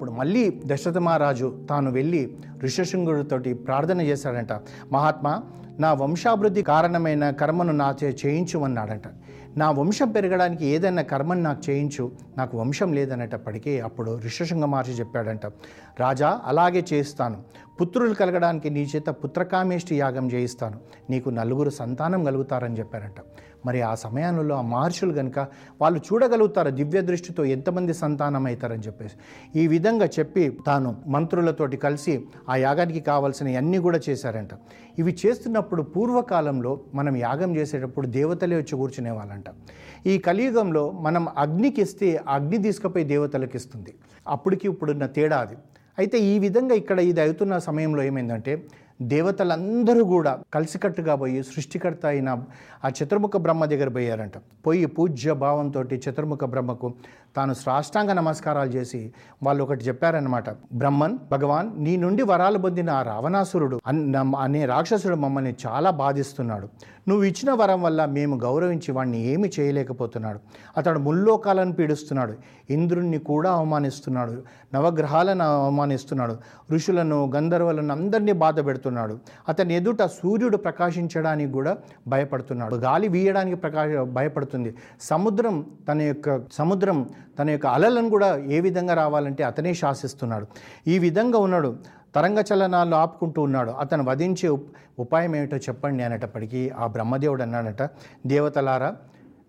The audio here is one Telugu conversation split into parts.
అప్పుడు మళ్ళీ దశరథ మహారాజు తాను వెళ్ళి ఋషశృంగుడితోటి ప్రార్థన చేశాడంట. మహాత్మా నా వంశాభివృద్ధి కారణమైన కర్మను నా చేయించు చేయించుమన్నాడంట నా వంశం పెరగడానికి ఏదైనా కర్మను నాకు చేయించు నాకు వంశం లేదనేటప్పటికీ అప్పుడు ఋషశృంగ మహర్షి చెప్పాడంట. రాజా అలాగే చేస్తాను పుత్రులు కలగడానికి నీ చేత పుత్రకామేష్టి యాగం చేయిస్తాను. నీకు నలుగురు సంతానం కలుగుతారని చెప్పారంట. మరి ఆ సమయంలో ఆ మహర్షులు కనుక వాళ్ళు చూడగలుగుతారు దివ్య దృష్టితో ఎంతమంది సంతానం అవుతారని చెప్పేసి. ఈ విధంగా చెప్పి తాను మంత్రులతోటి కలిసి ఆ యాగానికి కావాల్సిన అన్నీ కూడా చేశారంట. ఇవి చేస్తున్నప్పుడు పూర్వకాలంలో మనం యాగం చేసేటప్పుడు దేవతలే వచ్చి కూర్చునే వాళ్ళంట ఈ కలియుగంలో మనం అగ్నికి ఇస్తే అగ్ని తీసుకుపోయి దేవతలకు ఇస్తుంది. అప్పటికి ఇప్పుడున్న తేడా అది. అయితే ఈ విధంగా ఇక్కడ ఇది అవుతున్న సమయంలో ఏమైందంటే దేవతలందరూ కూడా కలిసికట్టుగా పోయి సృష్టికర్త అయిన ఆ చతుర్ముఖ బ్రహ్మ దగ్గర పోయారంట. పోయి పూజ్య భావంతో చతుర్ముఖ బ్రహ్మకు తాను సాష్టాంగ నమస్కారాలు చేసి వాళ్ళు ఒకటి చెప్పారనమాట బ్రహ్మన్ భగవాన్ నీ నుండి వరాలు పొందిన ఆ రావణాసురుడు అన్- అనే రాక్షసుడు మమ్మల్ని చాలా బాధిస్తున్నాడు. నువ్వు ఇచ్చిన వరం వల్ల మేము గౌరవించి వాడిని ఏమి చేయలేకపోతున్నాడు. అతడు ముల్లోకాలను పీడిస్తున్నాడు. ఇంద్రుణ్ణి కూడా అవమానిస్తున్నాడు. నవగ్రహాలను అవమానిస్తున్నాడు. ఋషులను గంధర్వులను అందరినీ బాధ పెడుతున్నాడు. అతని ఎదుట సూర్యుడు ప్రకాశించడానికి కూడా భయపడుతున్నాడు. గాలి వీయడానికి ప్రకాశ భయపడుతుంది. సముద్రం తన యొక్క సముద్రం తన యొక్క అలలను కూడా ఏ విధంగా రావాలంటే అతనే శాసిస్తున్నాడు. ఈ విధంగా ఉన్నాడు. తరంగ చలనాలు ఆపుకుంటూ ఉన్నాడు. అతను వధించే ఉపాయం ఏమిటో చెప్పండి అనేటప్పటికీ ఆ బ్రహ్మదేవుడు అన్నాడట దేవతలారా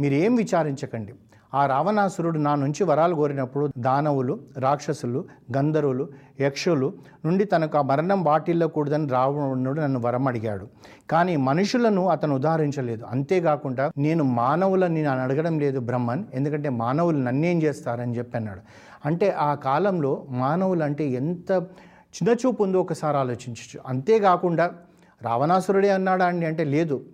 మీరేం విచారించకండి? ఆ రావణాసురుడు నా నుంచి వరాలు కోరినప్పుడు దానవులు రాక్షసులు గంధర్వులు యక్షులు నుండి తనకు ఆ మరణం వాటిల్లకూడదని రావణుడు నన్ను వరం అడిగాడు. కానీ మనుషులను అతను ఉదాహరించలేదు. అంతేకాకుండా నేను మానవులని నేను అడగడం లేదు బ్రహ్మన్ ఎందుకంటే మానవులు నన్నేం చేస్తారని చెప్పి అన్నాడు. అంటే ఆ కాలంలో మానవులు అంటే ఎంత చిన్నచూపు ఉందో ఒకసారి ఆలోచించచ్చు. అంతేకాకుండా రావణాసురుడే అన్నాడా అండి? అంటే లేదు.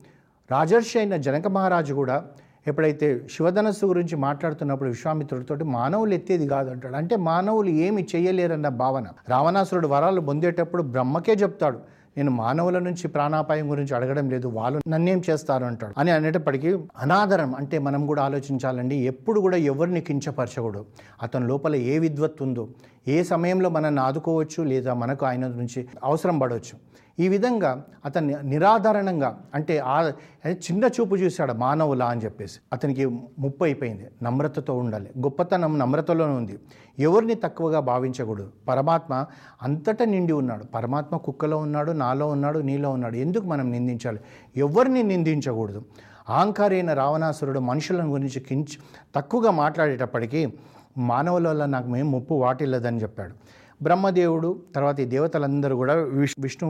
రాజర్షి అయిన జనక మహారాజు కూడా ఎప్పుడైతే శివధనస్సు గురించి మాట్లాడుతున్నప్పుడు విశ్వామిత్రుడితోటి మానవులు ఎత్తేది కాదు అంటాడు అంటే మానవులు ఏమి చేయలేరన్న భావన. రావణాసురుడు వరాలు పొందేటప్పుడు బ్రహ్మకే చెప్తాడు. నేను మానవుల నుంచి ప్రాణాపాయం గురించి అడగడం లేదు వాళ్ళు నన్నేం చేస్తారు అంటాడు. అని అనేటప్పటికీ అనాదరం అంటే మనం కూడా ఆలోచించాలండి ఎప్పుడు కూడా ఎవరిని కించపరచకూడదు. అతని లోపల ఏ విద్వత్తు ఉందో ఏ సమయంలో మనల్ని ఆదుకోవచ్చు లేదా మనకు ఆయన నుంచి అవసరం పడవచ్చు. ఈ విధంగా అతన్ని నిరాధారణంగా అంటే ఆ చిన్న చూపు చూశాడు మానవులా అని చెప్పేసి. అతనికి ముప్పు అయిపోయింది. నమ్రతతో ఉండాలి. గొప్పతనం నమ్రతలోనే ఉంది. ఎవరిని తక్కువగా భావించకూడదు. పరమాత్మ అంతటా నిండి ఉన్నాడు. పరమాత్మ కుక్కలో ఉన్నాడు నాలో ఉన్నాడు నీలో ఉన్నాడు. ఎందుకు మనం నిందించాలి? ఎవరిని నిందించకూడదు? అహంకారైన రావణాసురుడు మనుషులను గురించి కించి తక్కువగా మాట్లాడేటప్పటికీ మానవుల వల్ల నాకు మేము ముప్పు వాటిల్లదని చెప్పాడు. బ్రహ్మదేవుడు తర్వాత ఈ దేవతలందరూ కూడా విష్ విష్ణు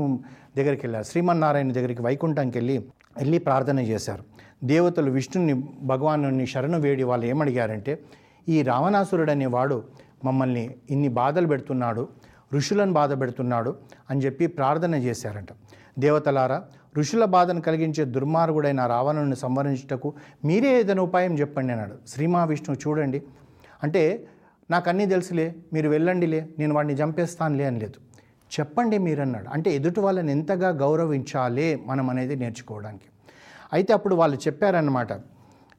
దగ్గరికి వెళ్ళారు శ్రీమన్నారాయణ దగ్గరికి వైకుంఠంకి వెళ్ళి వెళ్ళి ప్రార్థన చేశారు. దేవతలు విష్ణుని భగవాను శరణు వేడి వాళ్ళు ఏమడిగారంటే ఈ రావణాసురుడు అనేవాడు మమ్మల్ని ఇన్ని బాధలు పెడుతున్నాడు ఋషులను బాధ పెడుతున్నాడు అని చెప్పి ప్రార్థన చేశారంట. దేవతలారా ఋషుల బాధను కలిగించే దుర్మార్గుడైన రావణుని సంవరించుటకు మీరే ఏదైనా ఉపాయం చెప్పండి అన్నాడు. శ్రీ మహావిష్ణువు చూడండి అంటే నాకు అన్నీ తెలుసులే మీరు వెళ్ళండిలే నేను వాడిని చంపేస్తానులే అని లేదు. చెప్పండి మీరు అన్నాడు అంటే ఎదుటి వాళ్ళని ఎంతగా గౌరవించాలే మనం అనేది నేర్చుకోవడానికి. అయితే అప్పుడు వాళ్ళు చెప్పారన్నమాట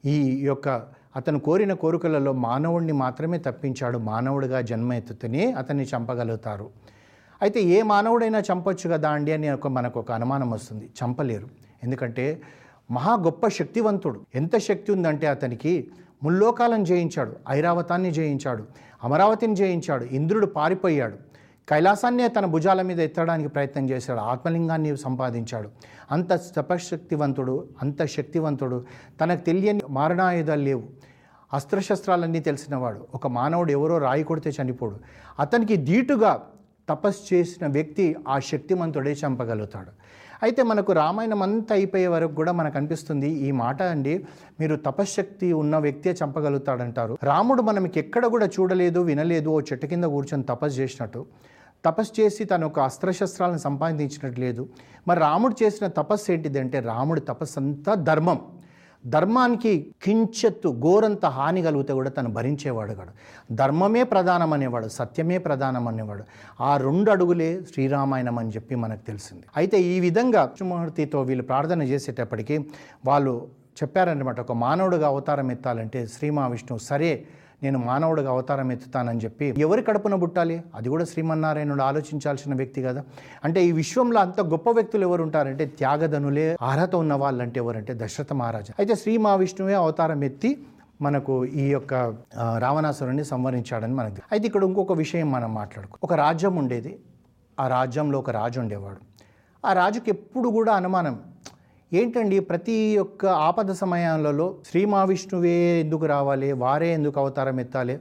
ఈ యొక్క అతను కోరిన కోరికలలో మానవుడిని మాత్రమే తప్పించాడు మానవుడిగా జన్మ ఎత్తుతూనే అతన్ని చంపగలుగుతారు. అయితే ఏ మానవుడైనా చంపొచ్చు కదా అండి అని ఒక మనకు ఒక అనుమానం వస్తుంది. చంపలేరు. ఎందుకంటే మహా గొప్ప శక్తివంతుడు. ఎంత శక్తి ఉందంటే అతనికి ముల్లోకాలను జయించాడు ఐరావతాన్ని జయించాడు అమరావతిని జయించాడు ఇంద్రుడు పారిపోయాడు. కైలాసాన్నే తన భుజాల మీద ఎత్తడానికి ప్రయత్నం చేశాడు ఆత్మలింగాన్ని సంపాదించాడు. అంత తపశక్తివంతుడు అంత శక్తివంతుడు తనకు తెలియని మారణాయుధాలు లేవు. అస్త్రశస్త్రాలన్నీ తెలిసినవాడు. ఒక మానవుడు ఎవరో రాయి కొడితే చనిపోడు. అతనికి ధీటుగా తపస్సు చేసిన వ్యక్తి ఆ శక్తిమంతుడే చంపగలుగుతాడు. అయితే మనకు రామాయణం అంతా అయిపోయే వరకు కూడా మనకు అనిపిస్తుంది ఈ మాట అండి మీరు తపశ్శక్తి ఉన్న వ్యక్తే చంపగలుగుతాడంటారు. రాముడు మనకి ఎక్కడ కూడా చూడలేదు వినలేదు ఓ చెట్టు కింద కూర్చొని తపస్సు చేసినట్టు. తపస్సు చేసి తను ఒక అస్త్రశస్త్రాలను సంపాదించినట్టు లేదు. మరి రాముడు చేసిన తపస్సు ఏంటిదంటే రాముడి తపస్సు అంతా ధర్మం. ధర్మానికి కించెత్తు ఘోరంత హాని కలిగితే కూడా తను భరించేవాడు కాడు. ధర్మమే ప్రధానం అనేవాడు సత్యమే ప్రధానం అనేవాడు. ఆ రెండు అడుగులే శ్రీరామాయణం అని చెప్పి మనకు తెలిసింది. అయితే ఈ విధంగా కృష్ణమూర్తితో వీళ్ళు ప్రార్థన చేసేటప్పటికీ వాళ్ళు చెప్పారనమాట ఒక మానవుడిగా అవతారం ఎత్తాలంటే శ్రీ మహావిష్ణువు సరే నేను మానవుడిగా అవతారం ఎత్తుతానని చెప్పి ఎవరి కడుపున పుట్టాలి? అది కూడా శ్రీమన్నారాయణుడు ఆలోచించాల్సిన వ్యక్తి కదా. అంటే ఈ విశ్వంలో అంత గొప్ప వ్యక్తులు ఎవరు ఉంటారంటే త్యాగధనులే అర్హత ఉన్న వాళ్ళంటే ఎవరంటే దశరథ మహారాజా. అయితే శ్రీ మహావిష్ణువే అవతారం ఎత్తి మనకు ఈ యొక్క రావణాసురుణ్ణి రావణాసురుడిని సంవరించాడని మనకు అయితే ఇక్కడ ఇంకొక విషయం మనం మాట్లాడుకో ఒక రాజ్యం ఉండేది. ఆ రాజ్యంలో ఒక రాజు ఉండేవాడు. ఆ రాజుకి ఎప్పుడు కూడా అనుమానం. ఏంటండి ప్రతి ఒక్క ఆపద సమయాలలో శ్రీ మహావిష్ణువే ఎందుకు రావాలి? వారే ఎందుకు అవతారం ఎత్తాలి?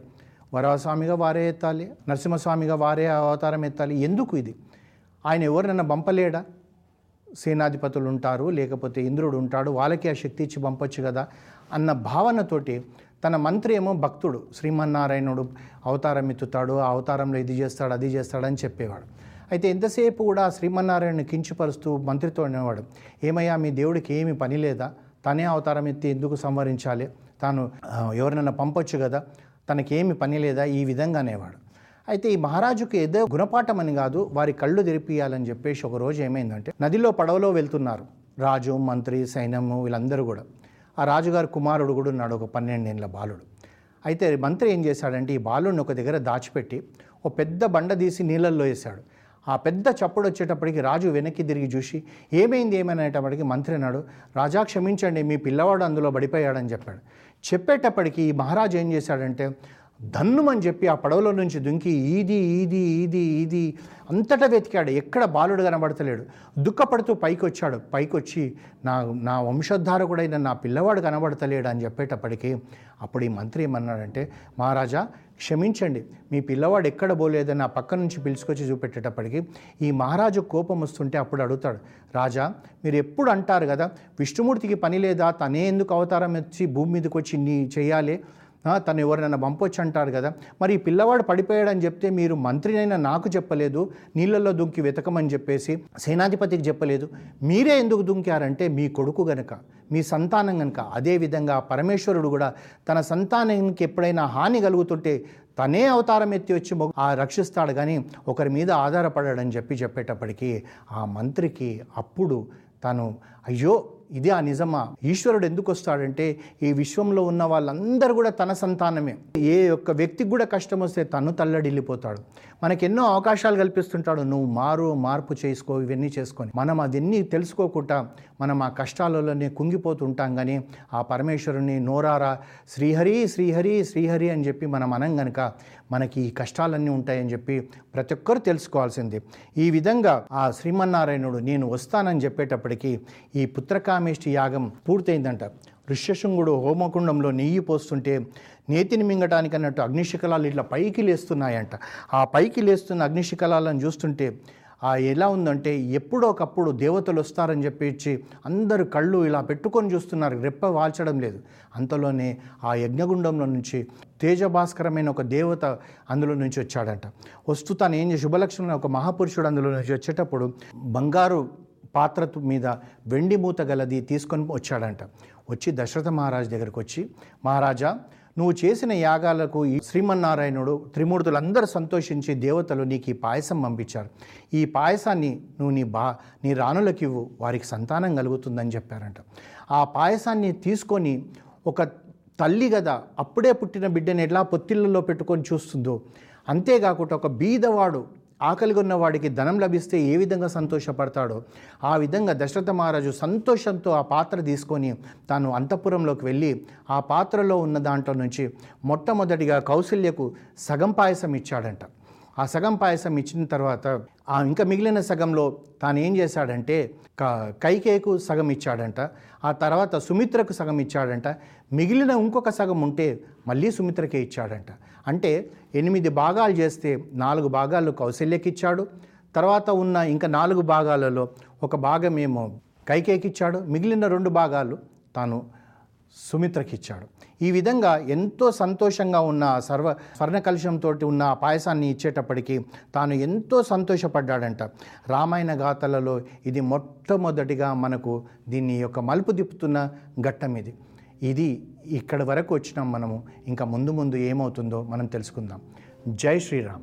వరాస్వామిగా వారే ఎత్తాలి? నరసింహస్వామిగా వారే అవతారం ఎత్తాలి? ఎందుకు ఇది? ఆయన ఎవరినన్నా బంపలేడా సేనాధిపతులు ఉంటారు లేకపోతే ఇంద్రుడు ఉంటాడు వాళ్ళకి ఆ శక్తి ఇచ్చి పంపొచ్చు కదా అన్న భావనతోటి తన మంత్రి ఏమో భక్తుడు శ్రీమన్నారాయణుడు అవతారం ఎత్తుతాడు ఆ అవతారంలో ఇది చేస్తాడు అది చేస్తాడని చెప్పేవాడు. అయితే ఎంతసేపు కూడా శ్రీమన్నారాయణను కించుపరుస్తూ మంత్రితో అనేవాడు. ఏమయ్యా మీ దేవుడికి ఏమి పని లేదా? తనే అవతారం ఎత్తి ఎందుకు సంవరించాలి తాను ఎవరినైనా పంపొచ్చు కదా? తనకేమి పని లేదా? ఈ విధంగా అనేవాడు. అయితే ఈ మహారాజుకి ఏదో గుణపాఠం అని కాదు వారి కళ్ళు తెరిపియాలని చెప్పేసి ఒక రోజు ఏమైందంటే నదిలో పడవలో వెళ్తున్నారు రాజు మంత్రి సైన్యము వీళ్ళందరూ కూడా. ఆ రాజుగారి కుమారుడు కూడా ఉన్నాడు ఒక పన్నెండేళ్ళ బాలుడు. అయితే మంత్రి ఏం చేశాడంటే ఈ బాలుడిని ఒక దగ్గర దాచిపెట్టి ఓ పెద్ద బండ తీసి నీళ్ళల్లో వేశాడు. ఆ పెద్ద చప్పుడు వచ్చేటప్పటికి రాజు వెనక్కి తిరిగి చూసి ఏమైంది ఏమనేటప్పటికి మంత్రి అన్నాడు రాజా క్షమించండి మీ పిల్లవాడు అందులో పడిపోయాడని చెప్పాడు. చెప్పేటప్పటికి ఈ మహారాజు ఏం చేశాడంటే దన్నుమని చెప్పి ఆ పడవలో నుంచి దుంకి ఈది ఈది ఈది ఈది అంతటా వెతికాడు. ఎక్కడ బాలుడు కనబడతలేడు. దుఃఖపడుతూ పైకి వచ్చాడు పైకి వచ్చి నా నా వంశోద్ధారకుడైన నా పిల్లవాడు కనబడతలేడు అని చెప్పేటప్పటికి అప్పుడు ఈ మంత్రి ఏమన్నాడంటే మహారాజా క్షమించండి. మీ పిల్లవాడు ఎక్కడ పోలేదని నా పక్క నుంచి పిలుచుకొచ్చి చూపెట్టేటప్పటికి ఈ మహారాజు కోపం వస్తుంటే అప్పుడు అడుగుతాడు రాజా మీరు ఎప్పుడు అంటారు కదా విష్ణుమూర్తికి పని లేదా? తనే ఎందుకు అవతారం వచ్చి భూమి మీదకి వచ్చి నీ చేయాలి? తను ఎవరినైనా పంపొచ్చు అంటారు కదా. మరి ఈ పిల్లవాడు పడిపోయాడని చెప్తే మీరు మంత్రినైనా నాకు చెప్పలేదు నీళ్ళల్లో దుంకి వెతకమని చెప్పేసి సేనాధిపతికి చెప్పలేదు. మీరే ఎందుకు దుంకారంటే మీ కొడుకు గనక మీ సంతానం కనుక అదేవిధంగా పరమేశ్వరుడు కూడా తన సంతానానికి ఎప్పుడైనా హాని కలుగుతుంటే తనే అవతారం ఎత్తి వచ్చి ఆ రక్షిస్తాడు. కానీ ఒకరి మీద ఆధారపడాడని చెప్పి చెప్పేటప్పటికీ ఆ మంత్రికి అప్పుడు తను అయ్యో ఇది ఆ నిజమా? ఈశ్వరుడు ఎందుకు వస్తాడంటే ఈ విశ్వంలో ఉన్న వాళ్ళందరూ కూడా తన సంతానమే. ఏ ఒక్క వ్యక్తికి కూడా కష్టం వస్తే తను తల్లడిల్లిపోతాడు. మనకి ఎన్నో అవకాశాలు కల్పిస్తుంటాడు. నువ్వు మారు మార్పు చేసుకో ఇవన్నీ చేసుకొని. మనం అదన్నీ తెలుసుకోకుండా మనం ఆ కష్టాలలోనే కుంగిపోతుంటాం కానీ ఆ పరమేశ్వరుని నోరారా శ్రీహరి శ్రీహరి శ్రీహరి అని చెప్పి మనం అనం గనక మనకి ఈ కష్టాలన్నీ ఉంటాయని చెప్పి ప్రతి ఒక్కరు తెలుసుకోవాల్సింది. ఈ విధంగా ఆ శ్రీమన్నారాయణుడు నేను వస్తానని చెప్పేటప్పటికీ ఈ పుత్రకామేష్టి యాగం పూర్తయిందంట. ఋష్యశృంగుడు హోమకుండంలో నెయ్యి పోస్తుంటే నేతిని మింగటానికి అన్నట్టు అగ్నిశిఖలాలు ఇట్లా పైకి లేస్తున్నాయంట. ఆ పైకి లేస్తున్న అగ్నిశిఖలాలను చూస్తుంటే ఆ ఎలా ఉందంటే ఎప్పుడో ఒకప్పుడు దేవతలు వస్తారని చెప్పేసి అందరు కళ్ళు ఇలా పెట్టుకొని చూస్తున్నారు. రెప్ప వాల్చడం లేదు. అంతలోనే ఆ యజ్ఞగుండంలో నుంచి తేజభాస్కరమైన ఒక దేవత అందులో నుంచి వచ్చాడంట. వస్తూ తాను ఏం శుభలక్ష్మణ ఒక మహాపురుషుడు అందులో నుంచి వచ్చేటప్పుడు బంగారు పాత్ర మీద వెండి మూత గలది తీసుకొని వచ్చాడంట. వచ్చి దశరథ మహారాజు దగ్గరికి వచ్చి మహారాజా నువ్వు చేసిన యాగాలకు ఈ శ్రీమన్నారాయణుడు త్రిమూర్తులందరూ సంతోషించి దేవతలు నీకు ఈ పాయసం పంపించారు. ఈ పాయసాన్ని నువ్వు నీ బా నీ రాణులకు ఇవ్వు వారికి సంతానం కలుగుతుందని చెప్పారంట. ఆ పాయసాన్ని తీసుకొని ఒక తల్లి కదా అప్పుడే పుట్టిన బిడ్డని ఎట్లా పొత్తిళ్ళలో పెట్టుకొని చూస్తుందో అంతేకాకుండా ఒక బీదవాడు ఆకలిగా ఉన్నవాడికి ధనం లభిస్తే ఏ విధంగా సంతోషపడతాడో ఆ విధంగా దశరథ మహారాజు సంతోషంతో ఆ పాత్ర తీసుకొని తాను అంతఃపురంలోకి వెళ్ళి ఆ పాత్రలో ఉన్న దాంట్లో నుంచి మొట్టమొదటిగా కౌశల్యకు సగం పాయసం ఇచ్చాడంట. ఆ సగం పాయసం ఇచ్చిన తర్వాత ఆ ఇంకా మిగిలిన సగంలో తాను ఏం చేశాడంటే క కైకేకు సగం ఇచ్చాడంట. ఆ తర్వాత సుమిత్రకు సగం ఇచ్చాడంట. మిగిలిన ఇంకొక సగం ఉంటే మళ్ళీ సుమిత్రకే ఇచ్చాడంట. అంటే ఎనిమిది భాగాలు చేస్తే నాలుగు భాగాలు కౌశల్యకిచ్చాడు. తర్వాత ఉన్న ఇంకా నాలుగు భాగాలలో ఒక భాగం ఏమో కైకేకిచ్చాడు. మిగిలిన రెండు భాగాలు తాను సుమిత్రకిచ్చాడు. ఈ విధంగా ఎంతో సంతోషంగా ఉన్న సర్వ స్వర్ణకలుషంతో ఉన్న ఆ పాయసాన్ని ఇచ్చేటప్పటికీ తాను ఎంతో సంతోషపడ్డాడంట. రామాయణ గాథలలో ఇది మొట్టమొదటిగా మనకు దీన్ని యొక్క మలుపు తిప్పుతున్న ఘట్టం ఇది. ఇది ఇక్కడ వరకు వచ్చినాం మనము. ఇంకా ముందు ముందు ఏమవుతుందో మనం తెలుసుకుందాం. జై శ్రీరామ్.